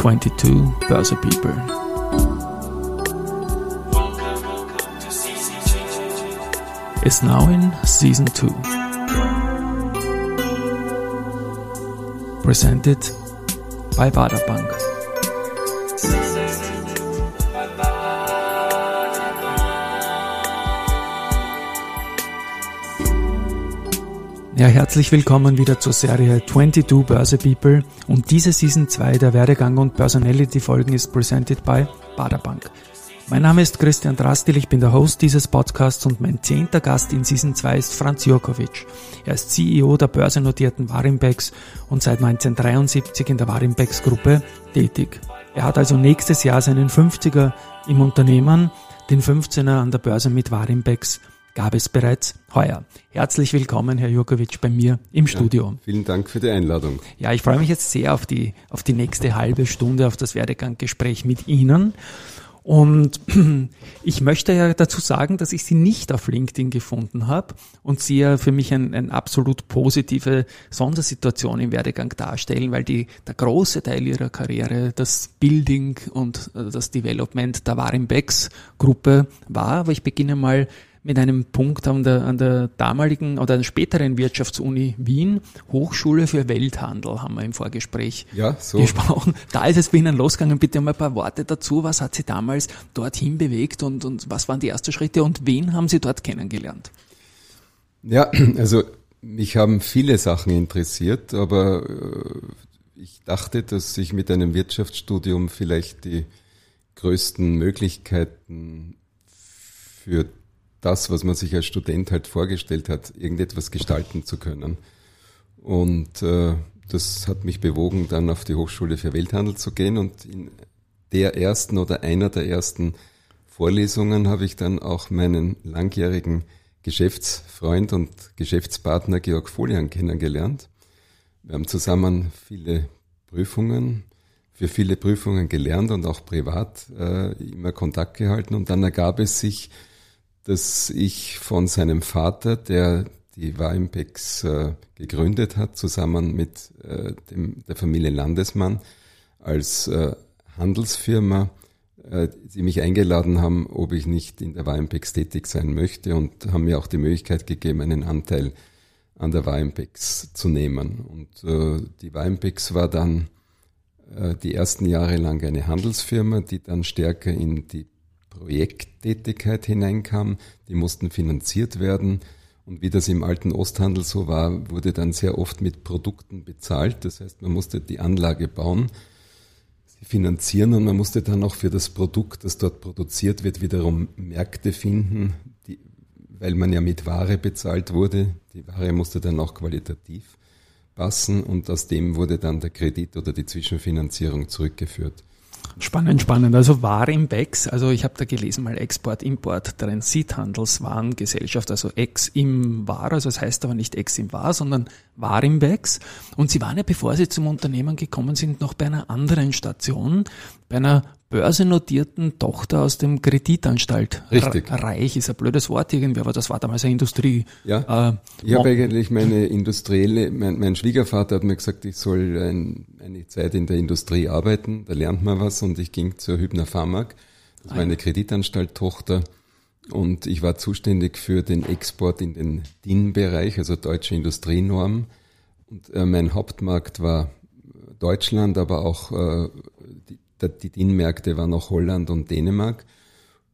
22 Börse People. Is now in season 2. Presented by Bader Ja, herzlich willkommen wieder zur Serie 22 Börse People und diese Season 2 der Werdegang und Personality Folgen ist presented by Baderbank. Mein Name ist Christian Drastil, ich bin der Host dieses Podcasts und mein zehnter Gast in Season 2 ist Franz Jurkovic. Er ist CEO der börsennotierten Warimbex und seit 1973 in der Warimbex Gruppe tätig. Er hat also nächstes Jahr seinen 50er im Unternehmen, den 15er an der Börse mit Warimbex gab es bereits heuer. Herzlich willkommen, Herr Jurkovic, bei mir im Studio. Ja, vielen Dank für die Einladung. Ja, ich freue mich jetzt sehr auf die, auf die nächste halbe Stunde, auf das Werdeganggespräch mit Ihnen. Und ich möchte ja dazu sagen, dass ich sie nicht auf LinkedIn gefunden habe und sie ja für mich eine ein absolut positive Sondersituation im Werdegang darstellen, weil die, der große Teil ihrer Karriere das Building und äh, das Development der Warimbex Gruppe war. Aber ich beginne mal mit einem Punkt an der, an der damaligen oder der späteren Wirtschaftsuni Wien, Hochschule für Welthandel, haben wir im Vorgespräch ja, so. gesprochen. Da ist es bei Ihnen losgegangen. Bitte mal ein paar Worte dazu. Was hat Sie damals dorthin bewegt und, und was waren die ersten Schritte und wen haben Sie dort kennengelernt? Ja, also mich haben viele Sachen interessiert, aber äh, ich dachte, dass ich mit einem Wirtschaftsstudium vielleicht die größten Möglichkeiten für das, was man sich als Student halt vorgestellt hat, irgendetwas gestalten zu können. Und äh, das hat mich bewogen, dann auf die Hochschule für Welthandel zu gehen. Und in der ersten oder einer der ersten Vorlesungen habe ich dann auch meinen langjährigen Geschäftsfreund und Geschäftspartner Georg Folian kennengelernt. Wir haben zusammen viele Prüfungen, für viele Prüfungen gelernt und auch privat äh, immer Kontakt gehalten. Und dann ergab es sich, dass ich von seinem Vater, der die Warimpex äh, gegründet hat, zusammen mit äh, dem, der Familie Landesmann als äh, Handelsfirma, äh, sie mich eingeladen haben, ob ich nicht in der Warimpex tätig sein möchte und haben mir auch die Möglichkeit gegeben, einen Anteil an der Warimpex zu nehmen. Und äh, die Warimpex war dann äh, die ersten Jahre lang eine Handelsfirma, die dann stärker in die Projekttätigkeit hineinkam, die mussten finanziert werden. Und wie das im alten Osthandel so war, wurde dann sehr oft mit Produkten bezahlt. Das heißt, man musste die Anlage bauen, sie finanzieren und man musste dann auch für das Produkt, das dort produziert wird, wiederum Märkte finden, die, weil man ja mit Ware bezahlt wurde. Die Ware musste dann auch qualitativ passen und aus dem wurde dann der Kredit oder die Zwischenfinanzierung zurückgeführt. Spannend, spannend. Also Warimbex, also ich habe da gelesen mal Export, Import, Transithandelswarengesellschaft, also Ex im War, also das heißt aber nicht Ex im War, sondern Warimbex. Und Sie waren ja, bevor Sie zum Unternehmen gekommen sind, noch bei einer anderen Station, bei einer börsennotierten Tochter aus dem Kreditanstalt. Richtig. Reich ist ein blödes Wort irgendwie, aber das war damals eine Industrie. Ja. Äh, ich habe eigentlich meine industrielle, mein, mein, Schwiegervater hat mir gesagt, ich soll ein, eine Zeit in der Industrie arbeiten, da lernt man was und ich ging zur Hübner Pharmag, das war eine Kreditanstalt-Tochter und ich war zuständig für den Export in den DIN-Bereich, also deutsche Industrienorm und äh, mein Hauptmarkt war Deutschland, aber auch äh, die, die DIN-Märkte waren auch Holland und Dänemark.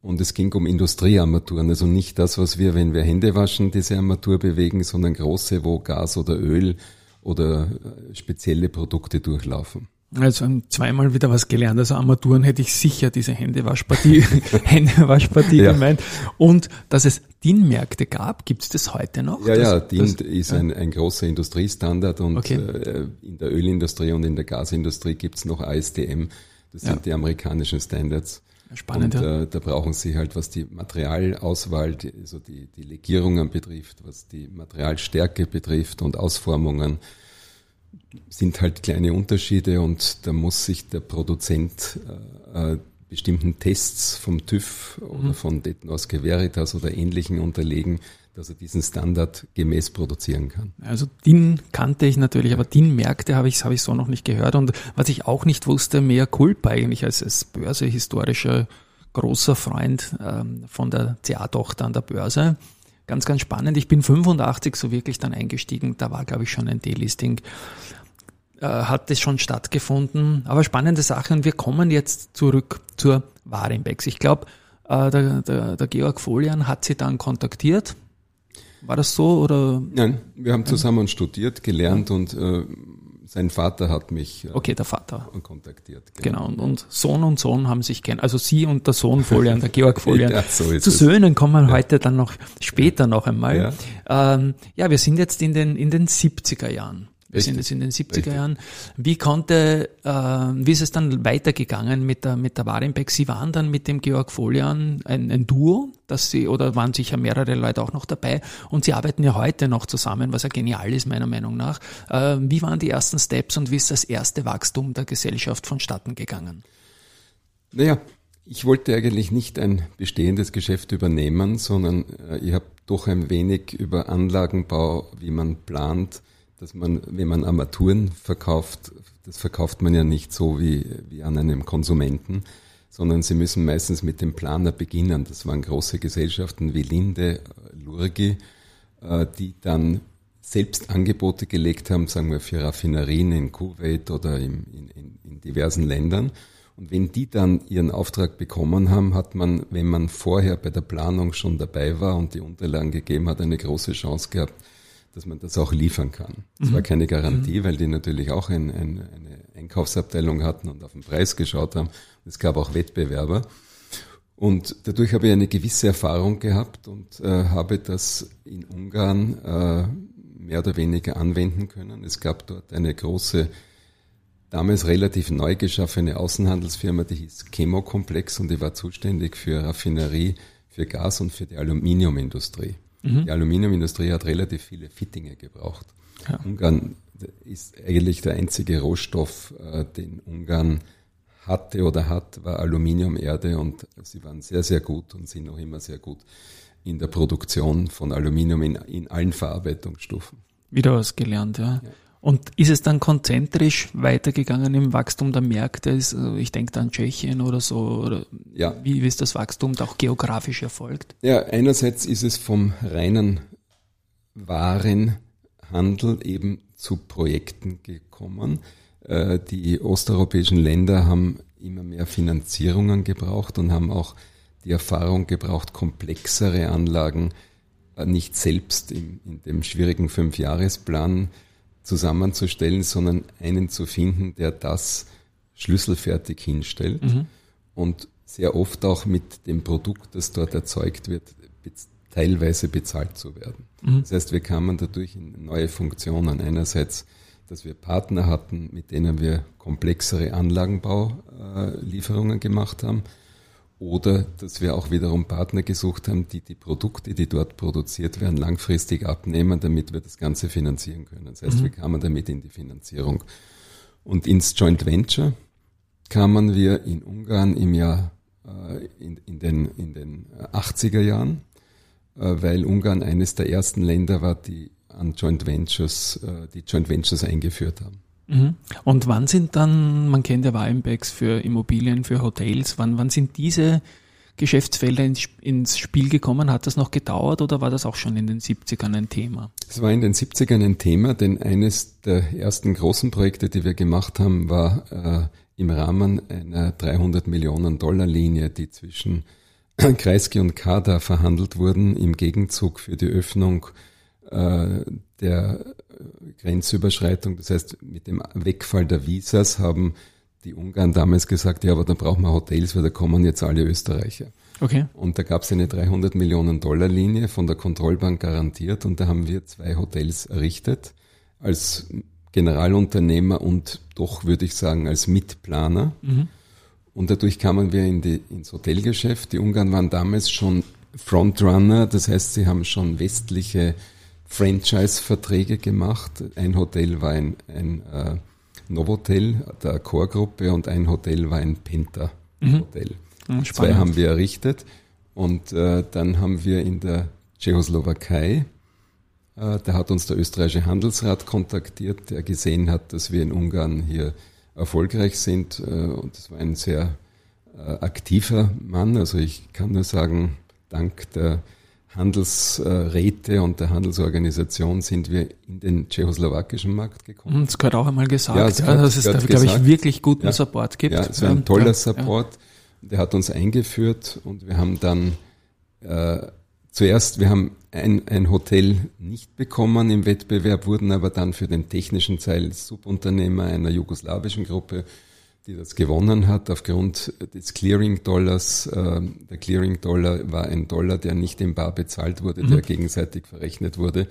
Und es ging um Industriearmaturen, also nicht das, was wir, wenn wir Hände waschen, diese Armatur bewegen, sondern große, wo Gas oder Öl oder äh, spezielle Produkte durchlaufen. Also zweimal wieder was gelernt. Also Armaturen hätte ich sicher diese Händewaschpartie, Händewaschpartie ja. gemeint. Und dass es DIN-Märkte gab, gibt es das heute noch? Ja, das, ja, DIN das, ist ja. Ein, ein großer Industriestandard und okay. äh, in der Ölindustrie und in der Gasindustrie gibt es noch ASTM. Das ja. sind die amerikanischen Standards. Spannend. Und äh, da brauchen sie halt, was die Materialauswahl, die, also die, die Legierungen betrifft, was die Materialstärke betrifft und Ausformungen, sind halt kleine Unterschiede und da muss sich der Produzent äh, äh bestimmten Tests vom TÜV oder mhm. von Detnoske Veritas oder ähnlichen unterlegen, dass er diesen Standard gemäß produzieren kann. Also DIN kannte ich natürlich, aber DIN-Märkte habe ich, habe ich so noch nicht gehört. Und was ich auch nicht wusste, mehr Culpa eigentlich als, als börsehistorischer großer Freund ähm, von der CA-Tochter an der Börse. Ganz, ganz spannend. Ich bin 85 so wirklich dann eingestiegen. Da war, glaube ich, schon ein Delisting. Äh, hat es schon stattgefunden. Aber spannende Sache. Und wir kommen jetzt zurück zur Warimbex. Ich glaube, äh, der, der, der Georg Folian hat sie dann kontaktiert war das so oder? Nein, wir haben zusammen studiert, gelernt und äh, sein Vater hat mich äh, okay, der Vater kontaktiert. Genau. genau. Und, Sohn und Sohn haben sich kennen, also Sie und der Sohn Folian, der Georg Folian. ja, so ist Zu es. Söhnen kommen wir ja. heute dann noch später noch einmal. Ja. Ähm, ja, wir sind jetzt in den in den 70er Jahren. Wir sind jetzt in den 70er Richtig. Jahren. Wie konnte, äh, wie ist es dann weitergegangen mit der, mit der Warenbeck? Sie waren dann mit dem Georg Folian ein, ein Duo, dass Sie, oder waren sicher mehrere Leute auch noch dabei und Sie arbeiten ja heute noch zusammen, was ja genial ist, meiner Meinung nach. Äh, wie waren die ersten Steps und wie ist das erste Wachstum der Gesellschaft vonstatten gegangen? Naja, ich wollte eigentlich nicht ein bestehendes Geschäft übernehmen, sondern äh, ich habe doch ein wenig über Anlagenbau, wie man plant, dass man, wenn man Armaturen verkauft, das verkauft man ja nicht so wie, wie an einem Konsumenten, sondern sie müssen meistens mit dem Planer beginnen. Das waren große Gesellschaften wie Linde, Lurgi, äh, die dann selbst Angebote gelegt haben, sagen wir für Raffinerien in Kuwait oder in, in, in diversen Ländern. Und wenn die dann ihren Auftrag bekommen haben, hat man, wenn man vorher bei der Planung schon dabei war und die Unterlagen gegeben hat, eine große Chance gehabt, dass man das auch liefern kann. Das mhm. war keine Garantie, mhm. weil die natürlich auch ein, ein, eine Einkaufsabteilung hatten und auf den Preis geschaut haben. Es gab auch Wettbewerber. Und dadurch habe ich eine gewisse Erfahrung gehabt und äh, habe das in Ungarn äh, mehr oder weniger anwenden können. Es gab dort eine große, damals relativ neu geschaffene Außenhandelsfirma, die hieß Chemokomplex und die war zuständig für Raffinerie, für Gas und für die Aluminiumindustrie. Mhm. Die Aluminiumindustrie hat relativ viele Fittinge gebraucht. Ja. Ungarn ist eigentlich der einzige Rohstoff, äh, den Ungarn hatte oder hat, war Aluminiumerde und sie waren sehr, sehr gut und sind noch immer sehr gut in der Produktion von Aluminium in, in allen Verarbeitungsstufen. Wieder was gelernt, ja. ja. Und ist es dann konzentrisch weitergegangen im Wachstum der Märkte? Also ich denke da an Tschechien oder so. Oder ja. Wie ist das Wachstum da auch geografisch erfolgt? Ja, einerseits ist es vom reinen Warenhandel eben zu Projekten gekommen. Äh, die osteuropäischen Länder haben immer mehr Finanzierungen gebraucht und haben auch die Erfahrung gebraucht, komplexere Anlagen äh, nicht selbst in, in dem schwierigen Fünfjahresplan zusammenzustellen, sondern einen zu finden, der das schlüsselfertig hinstellt mhm. und sehr oft auch mit dem Produkt, das dort erzeugt wird, teilweise bezahlt zu werden. Mhm. Das heißt, wir kamen dadurch in neue Funktionen. Einerseits, dass wir Partner hatten, mit denen wir komplexere Anlagenbaulieferungen gemacht haben oder dass wir auch wiederum Partner gesucht haben, die die Produkte, die dort produziert werden, langfristig abnehmen, damit wir das Ganze finanzieren können. Das heißt, mhm. wir kamen damit in die Finanzierung. Und ins Joint Venture kamen wir in Ungarn im Jahr, äh, in, in, den, in den 80er Jahren, äh, weil Ungarn eines der ersten Länder war, die an Joint Ventures, äh, die Joint Ventures eingeführt haben. Mhm. Und wann sind dann, man kennt ja Weinbergs für Immobilien, für Hotels, wann, wann sind diese Geschäftsfelder ins, ins Spiel gekommen? Hat das noch gedauert oder war das auch schon in den 70ern ein Thema? Es war in den 70ern ein Thema, denn eines der ersten großen Projekte, die wir gemacht haben, war äh, im Rahmen einer 300 Millionen Dollar Linie, die zwischen Kreisky und Kada verhandelt wurden, im Gegenzug für die Öffnung äh, der Grenzüberschreitung. Das heißt, mit dem Wegfall der Visas haben die Ungarn damals gesagt, ja, aber dann brauchen wir Hotels, weil da kommen jetzt alle Österreicher. Okay. Und da gab es eine 300 Millionen Dollar Linie von der Kontrollbank garantiert und da haben wir zwei Hotels errichtet als Generalunternehmer und doch, würde ich sagen, als Mitplaner. Mhm. Und dadurch kamen wir in die, ins Hotelgeschäft. Die Ungarn waren damals schon Frontrunner, das heißt, sie haben schon westliche Franchise-Verträge gemacht. Ein Hotel war ein, ein äh, Novotel der Core-Gruppe und ein Hotel war ein Penta-Hotel. Mhm. Spannend. Zwei haben wir errichtet. Und äh, dann haben wir in der Tschechoslowakei, äh, da hat uns der österreichische Handelsrat kontaktiert, der gesehen hat, dass wir in Ungarn hier erfolgreich sind. Äh, und das war ein sehr äh, aktiver Mann. Also ich kann nur sagen, dank der Handelsräte und der Handelsorganisation sind wir in den tschechoslowakischen Markt gekommen. Das gehört auch einmal gesagt, ja, ja, dass es da, glaube ich, wirklich guten ja, Support gibt. Ja, es war ein toller Support. Der hat uns eingeführt und wir haben dann äh, zuerst, wir haben ein, ein Hotel nicht bekommen im Wettbewerb, wurden aber dann für den technischen Teil Subunternehmer einer jugoslawischen Gruppe die das gewonnen hat aufgrund des Clearing-Dollars. Äh, der Clearing-Dollar war ein Dollar, der nicht in Bar bezahlt wurde, mhm. der gegenseitig verrechnet wurde.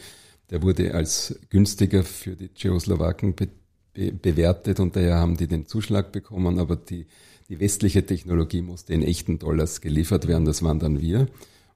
Der wurde als günstiger für die Tschechoslowaken be be bewertet und daher haben die den Zuschlag bekommen, aber die, die westliche Technologie musste in echten Dollars geliefert werden, das waren dann wir.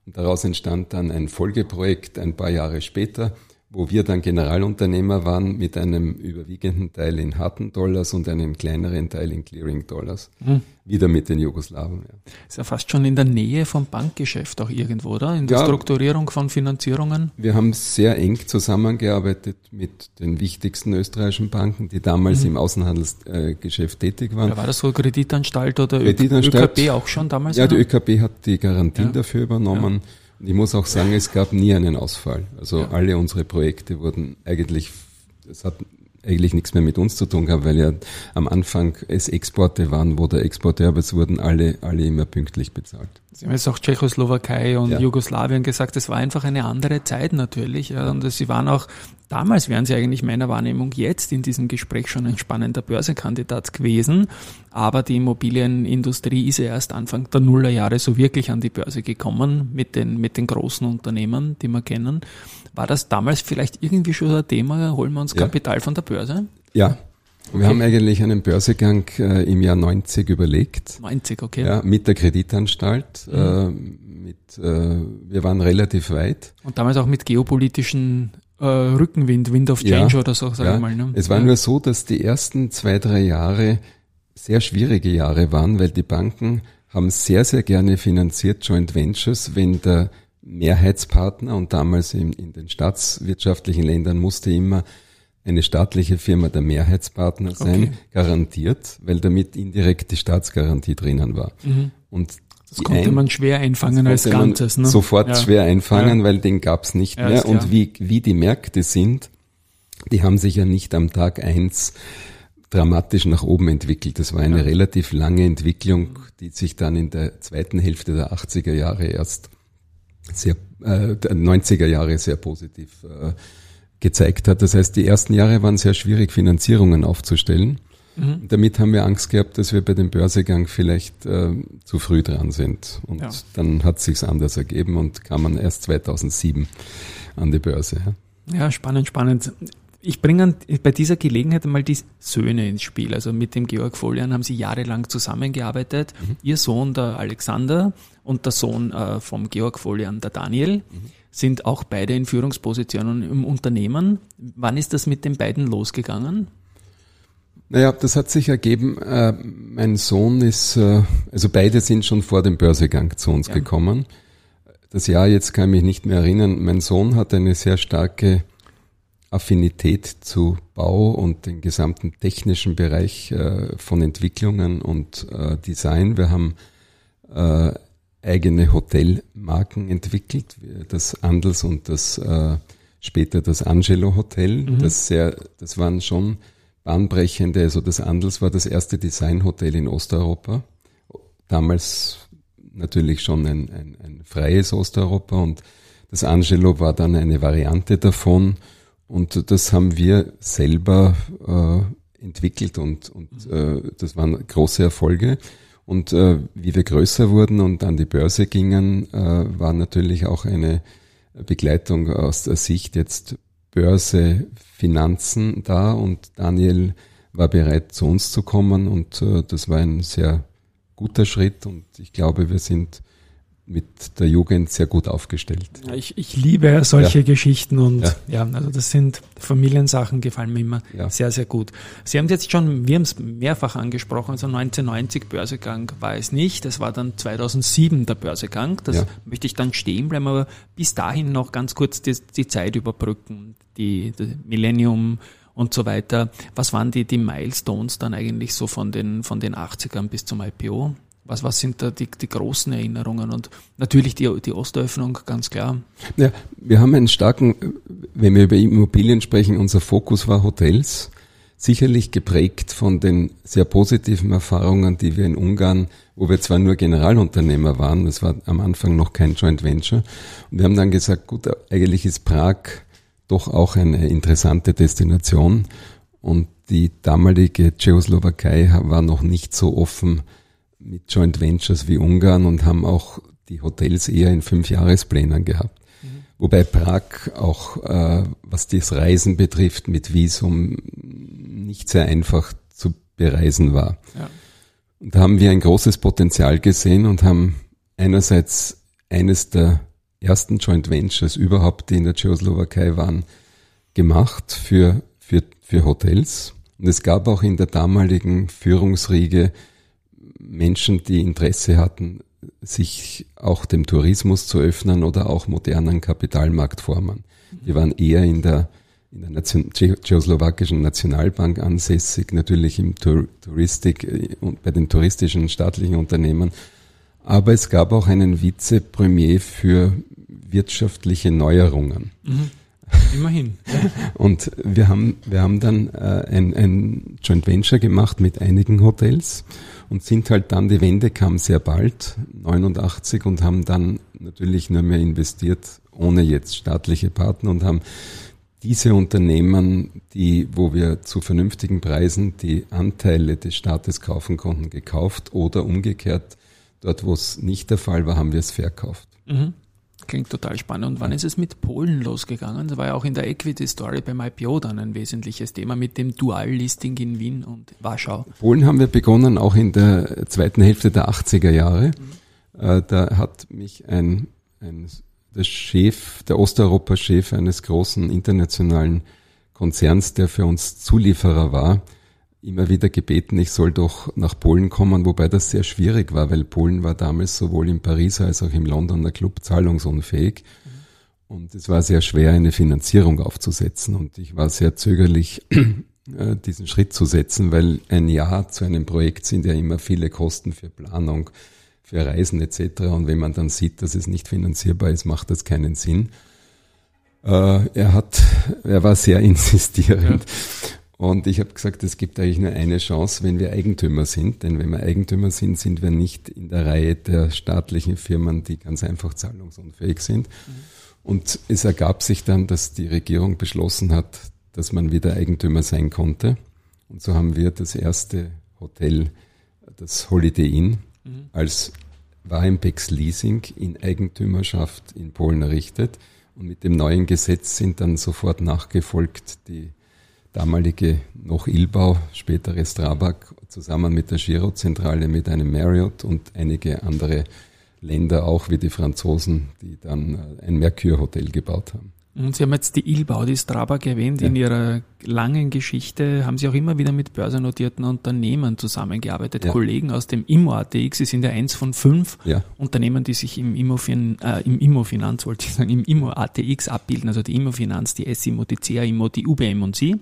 Und daraus entstand dann ein Folgeprojekt ein paar Jahre später, wo wir dann Generalunternehmer waren mit einem überwiegenden Teil in harten Dollars und einem kleineren Teil in Clearing Dollars. Mhm. Wieder mit den Jugoslawen. Ja. Ist ja fast schon in der Nähe vom Bankgeschäft auch irgendwo, oder? In der ja, Strukturierung von Finanzierungen? Wir haben sehr eng zusammengearbeitet mit den wichtigsten österreichischen Banken, die damals mhm. im Außenhandelsgeschäft tätig waren. Ja, war das so Kreditanstalt oder Kreditanstalt, ÖKB auch schon damals? Ja, die ÖKB hat die Garantien dafür übernommen. Ich muss auch sagen, es gab nie einen Ausfall. Also ja. alle unsere Projekte wurden eigentlich, es hat eigentlich nichts mehr mit uns zu tun gehabt, weil ja am Anfang es Exporte waren, wo der Exporteur, aber es wurden alle, alle immer pünktlich bezahlt. Sie haben jetzt auch Tschechoslowakei und ja. Jugoslawien gesagt, es war einfach eine andere Zeit natürlich. Ja, und sie waren auch, damals wären sie eigentlich meiner Wahrnehmung jetzt in diesem Gespräch schon ein spannender Börsekandidat gewesen. Aber die Immobilienindustrie ist ja erst Anfang der Nullerjahre so wirklich an die Börse gekommen mit den, mit den großen Unternehmen, die wir kennen. War das damals vielleicht irgendwie schon ein Thema? Holen wir uns ja. Kapital von der Börse? Ja, wir haben eigentlich einen Börsegang äh, im Jahr 90 überlegt. 90, okay. Ja, mit der Kreditanstalt. Mhm. Äh, mit, äh, wir waren relativ weit. Und damals auch mit geopolitischen äh, Rückenwind, Wind of Change ja, oder so, sag ja. ich mal. Ne? Es war ja. nur so, dass die ersten zwei, drei Jahre sehr schwierige Jahre waren, weil die Banken haben sehr, sehr gerne finanziert Joint Ventures, wenn der Mehrheitspartner und damals in, in den staatswirtschaftlichen Ländern musste immer eine staatliche Firma der Mehrheitspartner sein, okay. garantiert, weil damit indirekt die Staatsgarantie drinnen war. Mhm. Und das konnte ein, man schwer einfangen als Ganzes. Ne? Sofort ja. schwer einfangen, ja. weil den gab's nicht ja, mehr. Und wie, wie die Märkte sind, die haben sich ja nicht am Tag eins dramatisch nach oben entwickelt. Das war eine relativ lange Entwicklung, die sich dann in der zweiten Hälfte der 80er Jahre erst sehr, äh, 90er Jahre sehr positiv äh, gezeigt hat. Das heißt, die ersten Jahre waren sehr schwierig, Finanzierungen aufzustellen. Mhm. Damit haben wir Angst gehabt, dass wir bei dem Börsegang vielleicht äh, zu früh dran sind. Und ja. dann hat sich's anders ergeben und kam man erst 2007 an die Börse. Ja, ja spannend, spannend. Ich bringe bei dieser Gelegenheit einmal die Söhne ins Spiel. Also mit dem Georg Folian haben sie jahrelang zusammengearbeitet. Mhm. Ihr Sohn, der Alexander, und der Sohn äh, vom Georg Folian, der Daniel. Mhm sind auch beide in Führungspositionen im Unternehmen. Wann ist das mit den beiden losgegangen? Naja, das hat sich ergeben, äh, mein Sohn ist, äh, also beide sind schon vor dem Börsegang zu uns ja. gekommen. Das Jahr jetzt kann ich mich nicht mehr erinnern. Mein Sohn hat eine sehr starke Affinität zu Bau und den gesamten technischen Bereich äh, von Entwicklungen und äh, Design. Wir haben äh, eigene Hotelmarken entwickelt, das Andels und das äh, später das Angelo Hotel. Mhm. Das sehr, das waren schon bahnbrechende, also das Andels war das erste Designhotel in Osteuropa. Damals natürlich schon ein, ein, ein freies Osteuropa und das Angelo war dann eine Variante davon und das haben wir selber äh, entwickelt und, und mhm. äh, das waren große Erfolge. Und äh, wie wir größer wurden und an die Börse gingen, äh, war natürlich auch eine Begleitung aus der Sicht jetzt Börse, Finanzen da und Daniel war bereit zu uns zu kommen und äh, das war ein sehr guter Schritt und ich glaube, wir sind mit der Jugend sehr gut aufgestellt. Ich, ich liebe solche ja. Geschichten und ja. ja. also das sind Familiensachen, gefallen mir immer ja. sehr, sehr gut. Sie haben jetzt schon, wir haben es mehrfach angesprochen, also 1990 Börsegang war es nicht, es war dann 2007 der Börsegang, das möchte ich dann stehen bleiben, aber bis dahin noch ganz kurz die, die Zeit überbrücken, die, die Millennium, und so weiter. Was waren die, die Milestones dann eigentlich so von den, von den 80ern bis zum IPO? Was, was sind da die, die großen Erinnerungen? Und natürlich die, die Ostöffnung, ganz klar. Ja, wir haben einen starken, wenn wir über Immobilien sprechen, unser Fokus war Hotels. Sicherlich geprägt von den sehr positiven Erfahrungen, die wir in Ungarn, wo wir zwar nur Generalunternehmer waren, es war am Anfang noch kein Joint Venture. Und wir haben dann gesagt, gut, eigentlich ist Prag doch auch eine interessante Destination. Und die damalige Tschechoslowakei war noch nicht so offen mit Joint Ventures wie Ungarn und haben auch die Hotels eher in Fünfjahresplänen gehabt. Mhm. Wobei Prag auch, äh, was das Reisen betrifft, mit Visum nicht sehr einfach zu bereisen war. Ja. Und da haben wir ein großes Potenzial gesehen und haben einerseits eines der ersten Joint Ventures überhaupt, die in der Tschechoslowakei waren, gemacht für, für, für Hotels. Und es gab auch in der damaligen Führungsriege Menschen, die Interesse hatten, sich auch dem Tourismus zu öffnen oder auch modernen Kapitalmarktformen. Die waren eher in der, in der Nation, tschechoslowakischen Nationalbank ansässig, natürlich im Touristik äh, und bei den touristischen staatlichen Unternehmen. Aber es gab auch einen Vizepremier für wirtschaftliche Neuerungen. Mhm. Immerhin. und wir haben, wir haben dann äh, ein, ein Joint Venture gemacht mit einigen Hotels und sind halt dann, die Wende kam sehr bald, 89, und haben dann natürlich nur mehr investiert, ohne jetzt staatliche Partner und haben diese Unternehmen, die, wo wir zu vernünftigen Preisen die Anteile des Staates kaufen konnten, gekauft oder umgekehrt, dort wo es nicht der Fall war, haben wir es verkauft. Mhm. Klingt total spannend. Und wann ist es mit Polen losgegangen? Das war ja auch in der Equity Story beim IPO dann ein wesentliches Thema mit dem Dual-Listing in Wien und Warschau. Polen haben wir begonnen auch in der zweiten Hälfte der 80er Jahre. Mhm. Da hat mich ein, ein der Chef, der Osteuropa-Chef eines großen internationalen Konzerns, der für uns Zulieferer war, immer wieder gebeten, ich soll doch nach Polen kommen, wobei das sehr schwierig war, weil Polen war damals sowohl in Paris als auch im Londoner Club zahlungsunfähig. Mhm. Und es war sehr schwer, eine Finanzierung aufzusetzen. Und ich war sehr zögerlich, äh, diesen Schritt zu setzen, weil ein Jahr zu einem Projekt sind ja immer viele Kosten für Planung, für Reisen etc. Und wenn man dann sieht, dass es nicht finanzierbar ist, macht das keinen Sinn. Äh, er hat, er war sehr insistierend. Ja. Und ich habe gesagt, es gibt eigentlich nur eine Chance, wenn wir Eigentümer sind. Denn wenn wir Eigentümer sind, sind wir nicht in der Reihe der staatlichen Firmen, die ganz einfach zahlungsunfähig sind. Mhm. Und es ergab sich dann, dass die Regierung beschlossen hat, dass man wieder Eigentümer sein konnte. Und so haben wir das erste Hotel, das Holiday Inn, mhm. als Warenbecks Leasing in Eigentümerschaft in Polen errichtet. Und mit dem neuen Gesetz sind dann sofort nachgefolgt die damalige noch Ilbau, spätere Strabag, zusammen mit der Girozentrale, mit einem Marriott und einige andere Länder, auch wie die Franzosen, die dann ein Mercure-Hotel gebaut haben. Und Sie haben jetzt die Ilbau, die Strabag erwähnt. Ja. In Ihrer langen Geschichte haben Sie auch immer wieder mit börsennotierten Unternehmen zusammengearbeitet. Ja. Kollegen aus dem IMO-ATX, Sie sind ja eins von fünf ja. Unternehmen, die sich im Immo-Fin äh, im Immo-Finanz, wollte ich sagen, im IMO-ATX abbilden. Also die Immo-Finanz, die SIMO, die CA-IMO, die UBM und Sie.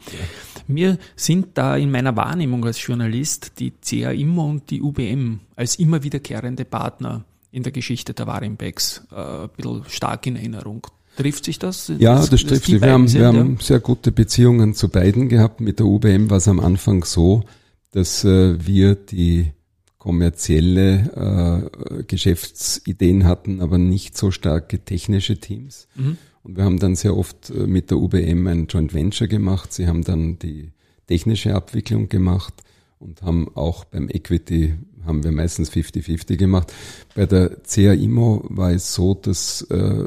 Mir sind da in meiner Wahrnehmung als Journalist die CA-IMO und die UBM als immer wiederkehrende Partner in der Geschichte der Warimbex äh, ein bisschen stark in Erinnerung. Trifft sich das? Ja, das, das trifft sich. Wir, haben, sind, wir ja? haben sehr gute Beziehungen zu beiden gehabt. Mit der UBM war es am Anfang so, dass äh, wir die kommerzielle äh, Geschäftsideen hatten, aber nicht so starke technische Teams. Mhm. Und wir haben dann sehr oft äh, mit der UBM ein Joint Venture gemacht. Sie haben dann die technische Abwicklung gemacht und haben auch beim Equity haben wir meistens 50-50 gemacht. Bei der CAIMO war es so, dass äh,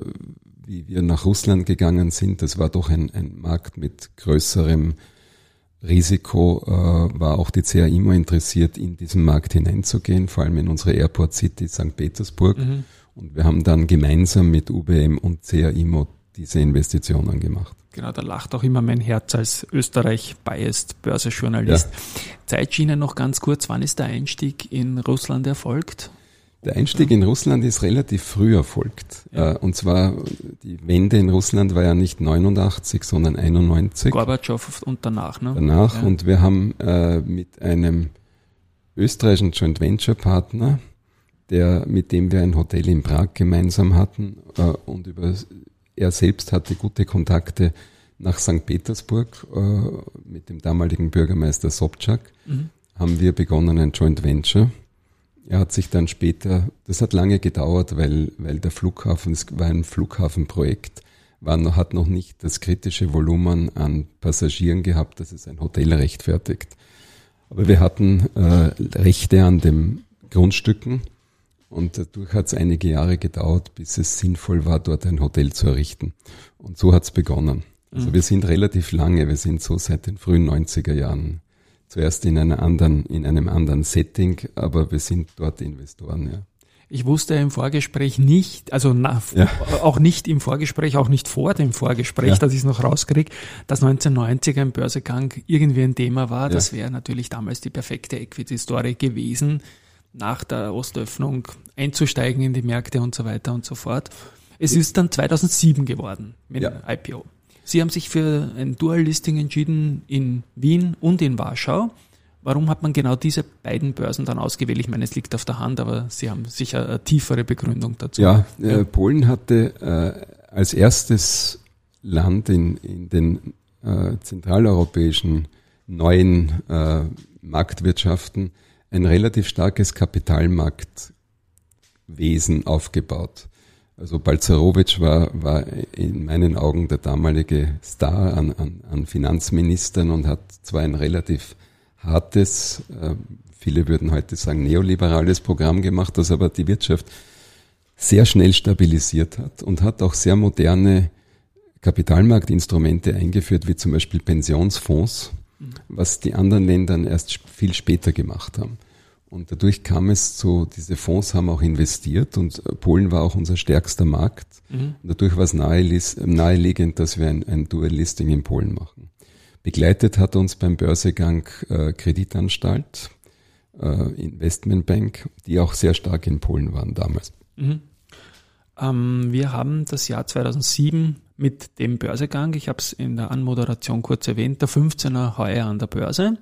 wie wir nach Russland gegangen sind, das war doch ein, ein Markt mit größerem Risiko äh, war auch die CA immer interessiert, in diesen Markt hineinzugehen, vor allem in unsere Airport City St. Petersburg. Mhm. Und wir haben dann gemeinsam mit UBM und CA IMO diese Investitionen gemacht. Genau, da lacht auch immer mein Herz als Österreich-biased Börsejournalist. Ja. Zeitschiene noch ganz kurz, wann ist der Einstieg in Russland erfolgt? Der Einstieg in Russland ist relativ früh erfolgt. Ja. Äh, und zwar, die Wende in Russland war ja nicht 89, sondern 91. Gorbatschow und danach, ne? Danach. Ja. Und wir haben äh, mit einem österreichischen Joint Venture Partner, der, mit dem wir ein Hotel in Prag gemeinsam hatten, äh, und über, er selbst hatte gute Kontakte nach St. Petersburg äh, mit dem damaligen Bürgermeister Sobczak, mhm. haben wir begonnen ein Joint Venture er hat sich dann später, das hat lange gedauert, weil, weil der Flughafen, es war ein Flughafenprojekt, war noch, hat noch nicht das kritische Volumen an Passagieren gehabt, dass es ein Hotel rechtfertigt. Aber wir hatten äh, Rechte an den Grundstücken und dadurch hat es einige Jahre gedauert, bis es sinnvoll war, dort ein Hotel zu errichten. Und so hat es begonnen. Also mhm. wir sind relativ lange, wir sind so seit den frühen 90er Jahren zuerst in einer anderen, in einem anderen Setting, aber wir sind dort Investoren, ja. Ich wusste im Vorgespräch nicht, also na, ja. auch nicht im Vorgespräch, auch nicht vor dem Vorgespräch, ja. dass ich es noch rauskriege, dass 1990 ein Börsegang irgendwie ein Thema war. Ja. Das wäre natürlich damals die perfekte Equity-Story gewesen, nach der Ostöffnung einzusteigen in die Märkte und so weiter und so fort. Es ist dann 2007 geworden mit ja. IPO. Sie haben sich für ein Dual-Listing entschieden in Wien und in Warschau. Warum hat man genau diese beiden Börsen dann ausgewählt? Ich meine, es liegt auf der Hand, aber Sie haben sicher eine tiefere Begründung dazu. Ja, äh, ja. Polen hatte äh, als erstes Land in, in den äh, zentraleuropäischen neuen äh, Marktwirtschaften ein relativ starkes Kapitalmarktwesen aufgebaut. Also Balzerowitsch war, war in meinen Augen der damalige Star an, an, an Finanzministern und hat zwar ein relativ hartes, äh, viele würden heute sagen neoliberales Programm gemacht, das aber die Wirtschaft sehr schnell stabilisiert hat und hat auch sehr moderne Kapitalmarktinstrumente eingeführt, wie zum Beispiel Pensionsfonds, mhm. was die anderen Länder erst viel später gemacht haben. Und dadurch kam es zu, diese Fonds haben auch investiert und Polen war auch unser stärkster Markt. Mhm. Und dadurch war es naheliegend, dass wir ein, ein Dual-Listing in Polen machen. Begleitet hat uns beim Börsegang äh, Kreditanstalt, äh, Investmentbank, die auch sehr stark in Polen waren damals. Mhm. Ähm, wir haben das Jahr 2007 mit dem Börsegang, ich habe es in der Anmoderation kurz erwähnt, der 15er heuer an der Börse.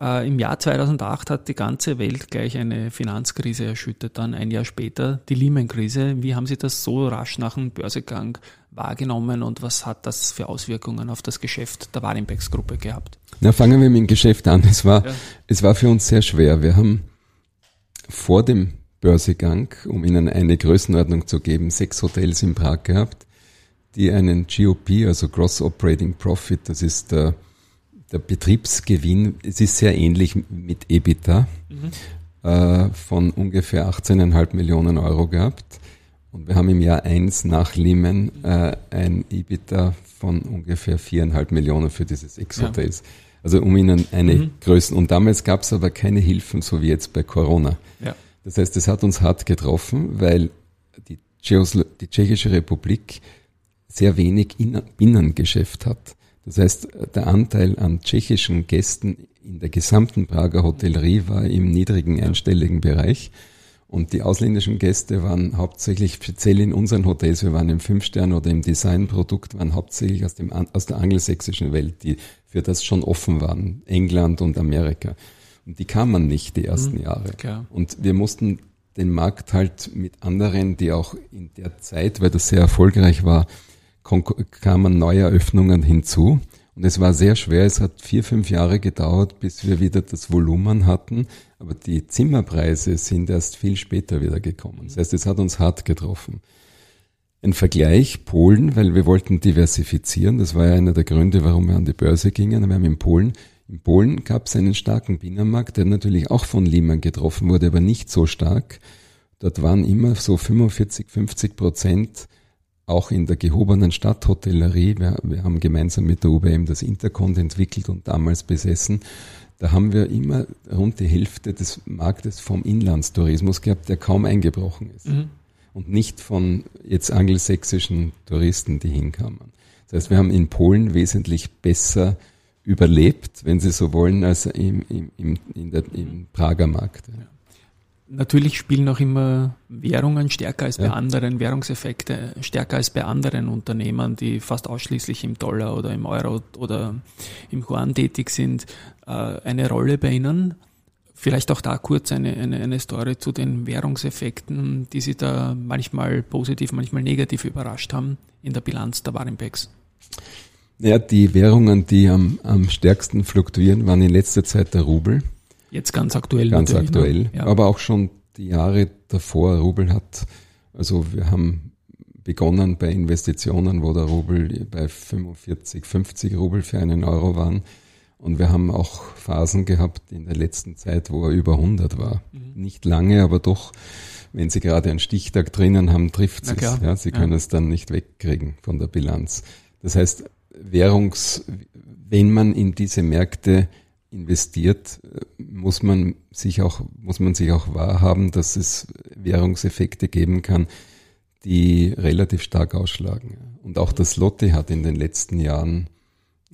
Äh, Im Jahr 2008 hat die ganze Welt gleich eine Finanzkrise erschüttert, dann ein Jahr später die Lehman-Krise. Wie haben Sie das so rasch nach dem Börsegang wahrgenommen und was hat das für Auswirkungen auf das Geschäft der Warimpex-Gruppe gehabt? Na, fangen wir mit dem Geschäft an. Es war, ja. es war für uns sehr schwer. Wir haben vor dem Börsegang, um Ihnen eine Größenordnung zu geben, sechs Hotels in Prag gehabt die einen GOP, also Gross Operating Profit, das ist der, der Betriebsgewinn, es ist sehr ähnlich mit EBITDA, mhm. äh, von ungefähr 18,5 Millionen Euro gehabt. Und wir haben im Jahr 1 nach Lehman äh, ein EBITDA von ungefähr 4,5 Millionen für dieses Ex-Hotels. Ja. Also um Ihnen eine mhm. Größen. Und damals gab es aber keine Hilfen, so wie jetzt bei Corona. Ja. Das heißt, es hat uns hart getroffen, weil die, die Tschechische Republik sehr wenig Binnengeschäft hat. Das heißt, der Anteil an tschechischen Gästen in der gesamten Prager Hotellerie war im niedrigen einstelligen Bereich. Und die ausländischen Gäste waren hauptsächlich, speziell in unseren Hotels, wir waren im Fünf-Stern- oder im Designprodukt, waren hauptsächlich aus, dem, aus der angelsächsischen Welt, die für das schon offen waren, England und Amerika. Und die kamen nicht die ersten mhm, Jahre. Klar. Und wir mussten den Markt halt mit anderen, die auch in der Zeit, weil das sehr erfolgreich war, kamen neue Eröffnungen hinzu. Und es war sehr schwer. Es hat vier, fünf Jahre gedauert, bis wir wieder das Volumen hatten. Aber die Zimmerpreise sind erst viel später wieder gekommen. Das heißt, es hat uns hart getroffen. Ein Vergleich Polen, weil wir wollten diversifizieren. Das war ja einer der Gründe, warum wir an die Börse gingen. Wir haben in Polen, in Polen gab es einen starken Binnenmarkt, der natürlich auch von Lehman getroffen wurde, aber nicht so stark. Dort waren immer so 45, 50 Prozent auch in der gehobenen Stadthotellerie, wir, wir haben gemeinsam mit der UBM das Intercont entwickelt und damals besessen, da haben wir immer rund die Hälfte des Marktes vom Inlandstourismus gehabt, der kaum eingebrochen ist. Mhm. Und nicht von jetzt angelsächsischen Touristen, die hinkamen. Das heißt, wir haben in Polen wesentlich besser überlebt, wenn Sie so wollen, als im, im, im, in der, im Prager Markt. Ja. Natürlich spielen auch immer Währungen stärker als bei ja. anderen, Währungseffekte stärker als bei anderen Unternehmern, die fast ausschließlich im Dollar oder im Euro oder im Yuan tätig sind, äh, eine Rolle bei Ihnen. Vielleicht auch da kurz eine, eine, eine Story zu den Währungseffekten, die Sie da manchmal positiv, manchmal negativ überrascht haben in der Bilanz der Warimpex. Ja, die Währungen, die am, am stärksten fluktuieren, waren in letzter Zeit der Rubel. Jetzt ganz aktuell. Ganz ne? aktuell. Ja. Aber auch schon die Jahre davor. Rubel hat, also wir haben begonnen bei Investitionen, wo der Rubel bei 45, 50 Rubel für einen Euro waren. Und wir haben auch Phasen gehabt in der letzten Zeit, wo er über 100 war. Mhm. Nicht lange, aber doch, wenn Sie gerade einen Stichtag drinnen haben, trifft es. Ja, Sie können ja. es dann nicht wegkriegen von der Bilanz. Das heißt, Währungs, wenn man in diese Märkte investiert, muss man sich auch, muss man sich auch wahrhaben, dass es Währungseffekte geben kann, die relativ stark ausschlagen. Und auch das Lotte hat in den letzten Jahren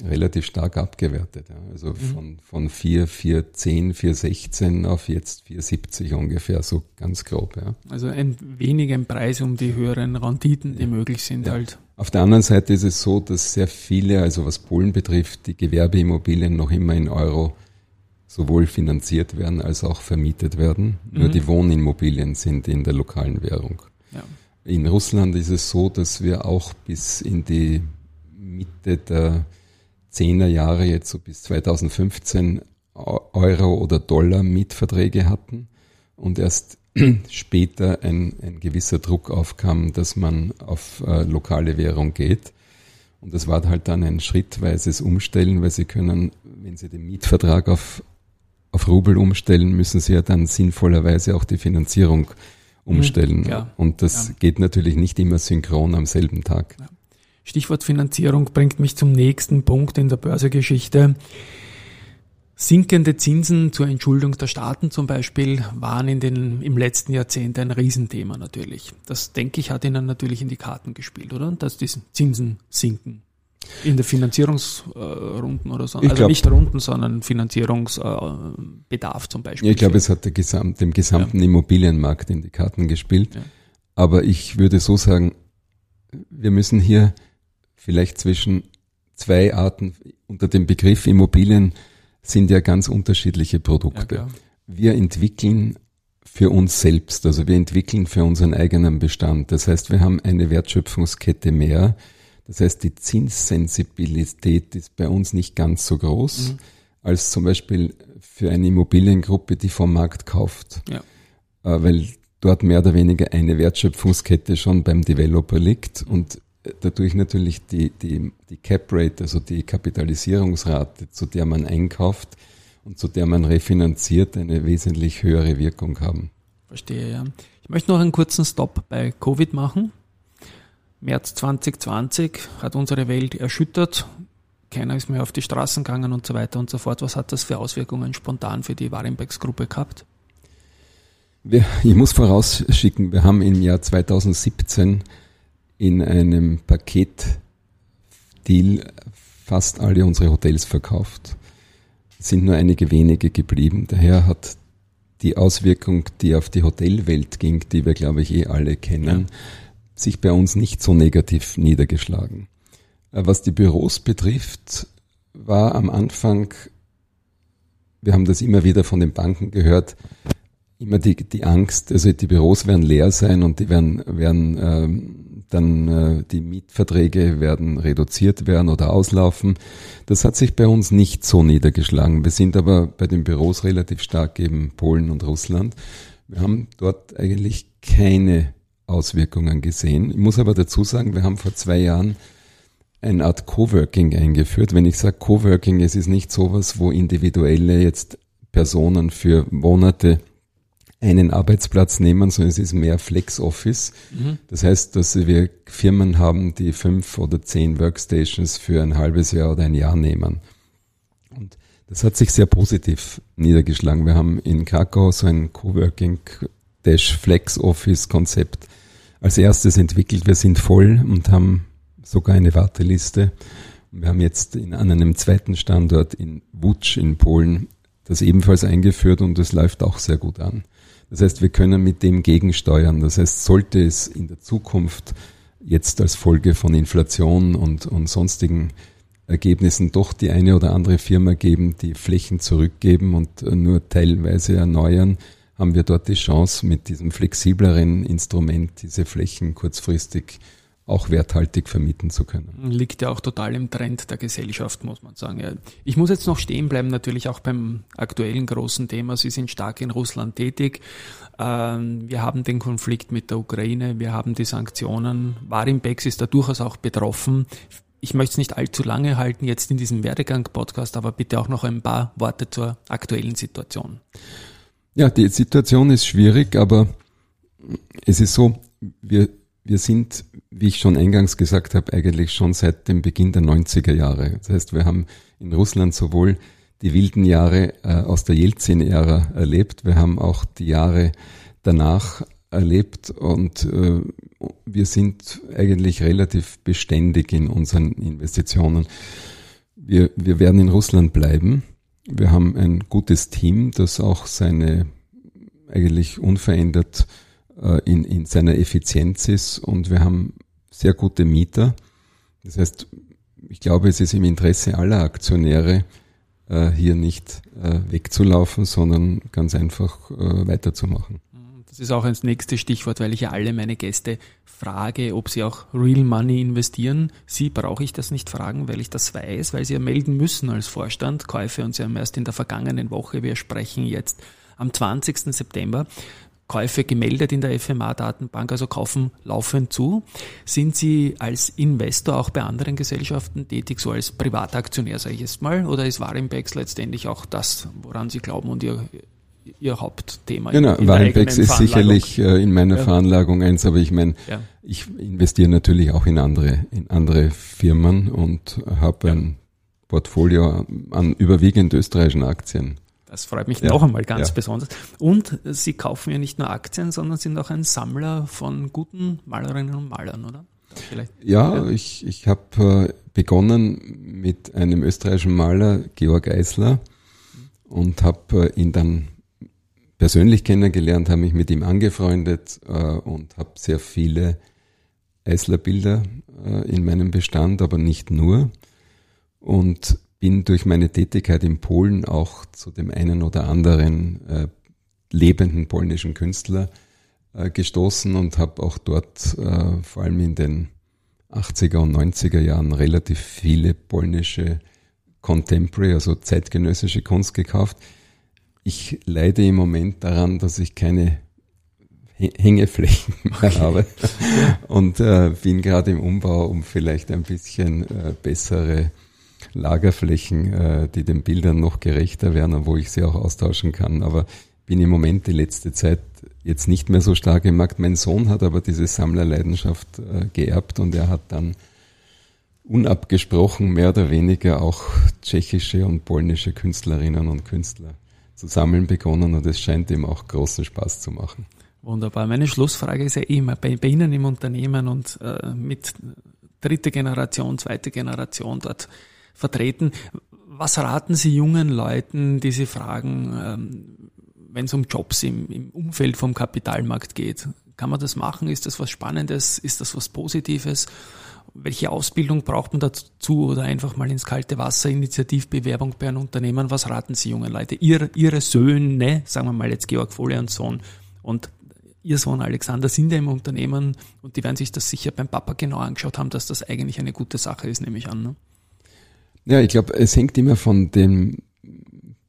relativ stark abgewertet. Also mhm. von, von 4, 4, 10, 4, 16 auf jetzt 4, 70 ungefähr, so ganz grob. Ja. Also ein wenig ein Preis um die höheren Renditen, die ja. möglich sind ja. halt. Auf der anderen Seite ist es so, dass sehr viele, also was Polen betrifft, die Gewerbeimmobilien noch immer in Euro sowohl finanziert werden als auch vermietet werden. Mhm. Nur die Wohnimmobilien sind in der lokalen Währung. Ja. In Russland ist es so, dass wir auch bis in die Mitte der Zehner Jahre, jetzt so bis 2015, Euro- oder Dollar-Mietverträge hatten und erst später ein, ein gewisser Druck aufkam, dass man auf äh, lokale Währung geht. Und das war halt dann ein schrittweises Umstellen, weil sie können, wenn sie den Mietvertrag auf, auf Rubel umstellen, müssen sie ja dann sinnvollerweise auch die Finanzierung umstellen. Mhm, Und das ja. geht natürlich nicht immer synchron am selben Tag. Ja. Stichwort Finanzierung bringt mich zum nächsten Punkt in der Börsegeschichte. Sinkende Zinsen zur Entschuldung der Staaten zum Beispiel waren in den, im letzten Jahrzehnt ein Riesenthema natürlich. Das, denke ich, hat Ihnen natürlich in die Karten gespielt, oder? Dass die Zinsen sinken. In der Finanzierungsrunden oder so. Ich also glaub, nicht Runden, sondern Finanzierungsbedarf zum Beispiel. Ich glaube, es hat der Gesamt, dem gesamten ja. Immobilienmarkt in die Karten gespielt. Ja. Aber ich würde so sagen, wir müssen hier vielleicht zwischen zwei Arten unter dem Begriff Immobilien sind ja ganz unterschiedliche Produkte. Ja, wir entwickeln für uns selbst, also wir entwickeln für unseren eigenen Bestand. Das heißt, wir haben eine Wertschöpfungskette mehr. Das heißt, die Zinssensibilität ist bei uns nicht ganz so groß mhm. als zum Beispiel für eine Immobiliengruppe, die vom Markt kauft. Ja. Äh, weil dort mehr oder weniger eine Wertschöpfungskette schon beim Developer liegt und dadurch natürlich die, die, die Cap Rate, also die Kapitalisierungsrate, zu der man einkauft und zu der man refinanziert, eine wesentlich höhere Wirkung haben. Verstehe, ja. Ich möchte noch einen kurzen Stop bei Covid machen. März 2020 hat unsere Welt erschüttert. Keiner ist mehr auf die Straßen gegangen und so weiter und so fort. Was hat das für Auswirkungen spontan für die Warenbergs-Gruppe gehabt? Wir, ich muss vorausschicken, wir haben im Jahr 2017 in einem Paketdeal fast alle unsere Hotels verkauft. Es sind nur einige wenige geblieben. Daher hat die Auswirkung, die auf die Hotelwelt ging, die wir, glaube ich, eh alle kennen, ja. sich bei uns nicht so negativ niedergeschlagen. Äh, was die Büros betrifft, war am Anfang, wir haben das immer wieder von den Banken gehört, immer die, die Angst, also die Büros werden leer sein und die werden, werden ähm, dann äh, die Mietverträge werden reduziert werden oder auslaufen. Das hat sich bei uns nicht so niedergeschlagen. Wir sind aber bei den Büros relativ stark eben Polen und Russland. Wir haben dort eigentlich keine Auswirkungen gesehen. Ich muss aber dazu sagen, wir haben vor zwei Jahren eine Art Coworking eingeführt. Wenn ich sage Coworking, es ist nicht sowas, wo individuelle jetzt Personen für Monate einen Arbeitsplatz nehmen, sondern es ist mehr Flex Office. Mhm. Das heißt, dass wir Firmen haben, die fünf oder zehn Workstations für ein halbes Jahr oder ein Jahr nehmen. Und das hat sich sehr positiv niedergeschlagen. Wir haben in Krakau so ein Coworking Dash Flex Office Konzept als erstes entwickelt. Wir sind voll und haben sogar eine Warteliste. Wir haben jetzt in, an einem zweiten Standort in Łódź in Polen das ebenfalls eingeführt und es läuft auch sehr gut an. Das heißt, wir können mit dem gegensteuern. Das heißt, sollte es in der Zukunft jetzt als Folge von Inflation und, und sonstigen Ergebnissen doch die eine oder andere Firma geben, die Flächen zurückgeben und nur teilweise erneuern, haben wir dort die Chance, mit diesem flexibleren Instrument diese Flächen kurzfristig auch werthaltig vermieten zu können. Liegt ja auch total im Trend der Gesellschaft, muss man sagen. Ich muss jetzt noch stehen bleiben, natürlich auch beim aktuellen großen Thema. Sie sind stark in Russland tätig. Ähm, wir haben den Konflikt mit der Ukraine, wir haben die Sanktionen. Warimbex ist da durchaus auch betroffen. Ich möchte es nicht allzu lange halten jetzt in diesem Werdegang-Podcast, aber bitte auch noch ein paar Worte zur aktuellen Situation. Ja, die Situation ist schwierig, aber es ist so, wir wir sind, wie ich schon eingangs gesagt habe, eigentlich schon seit dem Beginn der 90er Jahre. Das heißt, wir haben in Russland sowohl die wilden Jahre äh, aus der Jelzin-Ära erlebt, wir haben auch die Jahre danach erlebt und äh, wir sind eigentlich relativ beständig in unseren Investitionen. Wir, wir werden in Russland bleiben. Wir haben ein gutes Team, das auch seine eigentlich unverändert in, in seiner Effizienz ist und wir haben sehr gute Mieter. Das heißt, ich glaube, es ist im Interesse aller Aktionäre, äh, hier nicht äh, wegzulaufen, sondern ganz einfach weiterzumachen. Das ist auch das nächste Stichwort, weil ich ja alle meine Gäste frage, ob sie auch Real Money investieren. Sie brauche ich das nicht fragen, weil ich das weiß, weil sie ja melden müssen als Vorstand Käufe und sie haben erst in der vergangenen Woche, wir sprechen jetzt am 20. September, Käufe gemeldet in der FMA-Datenbank, also kaufen laufend zu. Sind Sie als Investor auch bei anderen Gesellschaften tätig, so als Privataktionär, sage ich jetzt mal, oder ist Warimbex letztendlich auch das, woran Sie glauben und Ihr, Ihr Hauptthema? Genau, Warimbex ist sicherlich äh, in meiner ja. Veranlagung eins, aber ich meine, ja. ich investiere natürlich auch in andere, in andere Firmen und habe ja. ein Portfolio an überwiegend österreichischen Aktien. Das freut mich ja, noch einmal ganz ja. besonders. Und Sie kaufen ja nicht nur Aktien, sondern sind auch ein Sammler von guten Malerinnen und Malern, oder? Vielleicht. Ja, ich, ich habe äh, begonnen mit einem österreichischen Maler, Georg Eisler, und habe äh, ihn dann persönlich kennengelernt, habe mich mit ihm angefreundet äh, und habe sehr viele Eisler-Bilder in meinem Bestand, aber nicht nur. Und bin durch meine Tätigkeit in Polen auch zu dem einen oder anderen äh, lebenden polnischen Künstler äh, gestoßen und habe auch dort äh, vor allem in den 80er und 90er Jahren relativ viele polnische Contemporary, also zeitgenössische Kunst gekauft. Ich leide im Moment daran, dass ich keine Hängeflächen okay. habe und äh, bin gerade im Umbau, um vielleicht ein bisschen äh, bessere Lagerflächen, äh, die den Bildern noch gerechter werden und wo ich sie auch austauschen kann. Aber bin im Moment die letzte Zeit jetzt nicht mehr so stark im Markt. Mein Sohn hat aber diese Sammlerleidenschaft äh, geerbt und er hat dann unabgesprochen mehr oder weniger auch tschechische und polnische Künstlerinnen und Künstler zu sammeln begonnen und es scheint ihm auch großen Spaß zu machen. Wunderbar. Meine Schlussfrage ist ja immer bei, bei Ihnen im Unternehmen und äh, mit dritte Generation, zweite Generation dort vertreten. Was raten Sie jungen Leuten, die Sie fragen, ähm, wenn es um Jobs im, im Umfeld vom Kapitalmarkt geht? Kann man das machen? Ist das was Spannendes? Ist das was Positives? Welche Ausbildung braucht man dazu oder einfach mal ins kalte Wasser, Initiativbewerbung bei einem Unternehmen? Was raten Sie jungen Leute? Ihre, ihre Söhne, sagen wir mal jetzt Georg Fohle und Sohn und Ihr Sohn Alexander sind ja im Unternehmen und die werden sich das sicher beim Papa genau angeschaut haben, dass das eigentlich eine gute Sache ist, nehme ich an. Ne? Ja, ich glaube, es hängt immer von dem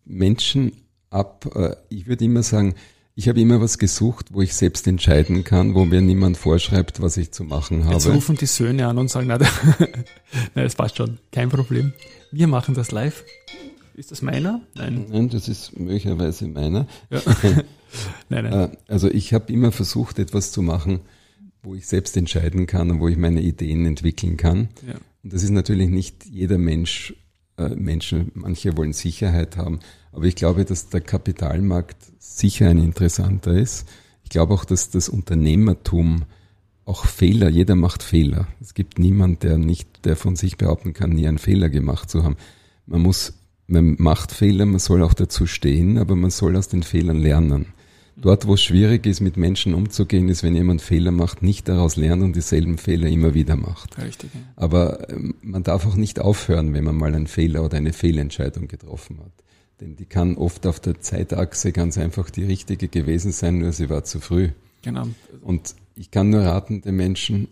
Menschen ab. Äh, ich würde immer sagen, ich habe immer was gesucht, wo ich selbst entscheiden kann, wo mir niemand vorschreibt, was ich zu machen habe. Jetzt rufen die Söhne an und sagen, na, na das passt schon, kein Problem. Wir machen das live. Ist das meiner? Nein. Nein, das ist möglicherweise meiner. Ja. nein, nein. Äh, also ich habe immer versucht, etwas zu machen, wo ich selbst entscheiden kann und wo ich meine Ideen entwickeln kann. Ja. Und das ist natürlich nicht jeder Mensch, äh, Menschen, manche wollen Sicherheit haben, aber ich glaube, dass der Kapitalmarkt sicher ein interessanter ist. Ich glaube auch, dass das Unternehmertum auch Fehler, jeder macht Fehler. Es gibt niemand, der nicht, der von sich behaupten kann, nie einen Fehler gemacht zu haben. Man muss, man macht Fehler, man soll auch dazu stehen, aber man soll aus den Fehlern lernen. Dort, wo es schwierig ist, mit Menschen umzugehen, ist, wenn jemand Fehler macht, nicht daraus lernen und dieselben Fehler immer wieder macht. Richtig. Ja. Aber ähm, man darf auch nicht aufhören, wenn man mal einen Fehler oder eine Fehlentscheidung getroffen hat. Denn die kann oft auf der Zeitachse ganz einfach die richtige gewesen sein, nur sie war zu früh. Genau. Und ich kann nur raten, den Menschen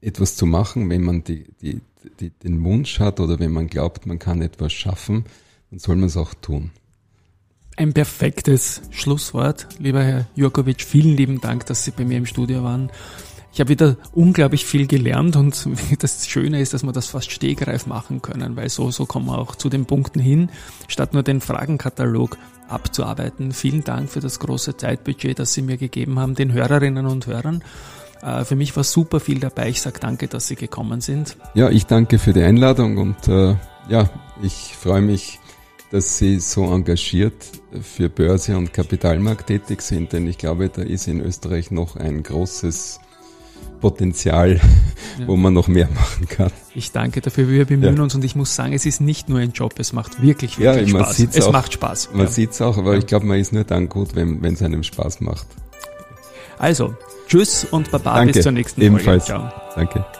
etwas zu machen, wenn man die, die, die, den Wunsch hat oder wenn man glaubt, man kann etwas schaffen, dann soll man es auch tun. Ein perfektes Schlusswort, lieber Herr Jurkovic. Vielen lieben Dank, dass Sie bei mir im Studio waren. Ich habe wieder unglaublich viel gelernt und das Schöne ist, dass wir das fast stehgreif machen können, weil so, so kommen wir auch zu den Punkten hin, statt nur den Fragenkatalog abzuarbeiten. Vielen Dank für das große Zeitbudget, das Sie mir gegeben haben, den Hörerinnen und Hörern. Äh, für mich war super viel dabei. Ich sage danke, dass Sie gekommen sind. Ja, ich danke für die Einladung und äh, ja, ich freue mich, dass Sie so engagiert für Börse und Kapitalmarkt tätig sind, denn ich glaube, da ist in Österreich noch ein großes Potenzial, ja. wo man noch mehr machen kann. Ich danke dafür, wir bemühen ja. uns und ich muss sagen, es ist nicht nur ein Job, es macht wirklich, wirklich ja, Spaß. Es auch, macht Spaß. Man ja. sieht es auch, aber ich glaube, man ist nur dann gut, wenn es einem Spaß macht. Also, tschüss und Baba danke. bis zur nächsten Ebenfalls. Folge. Ciao. Danke.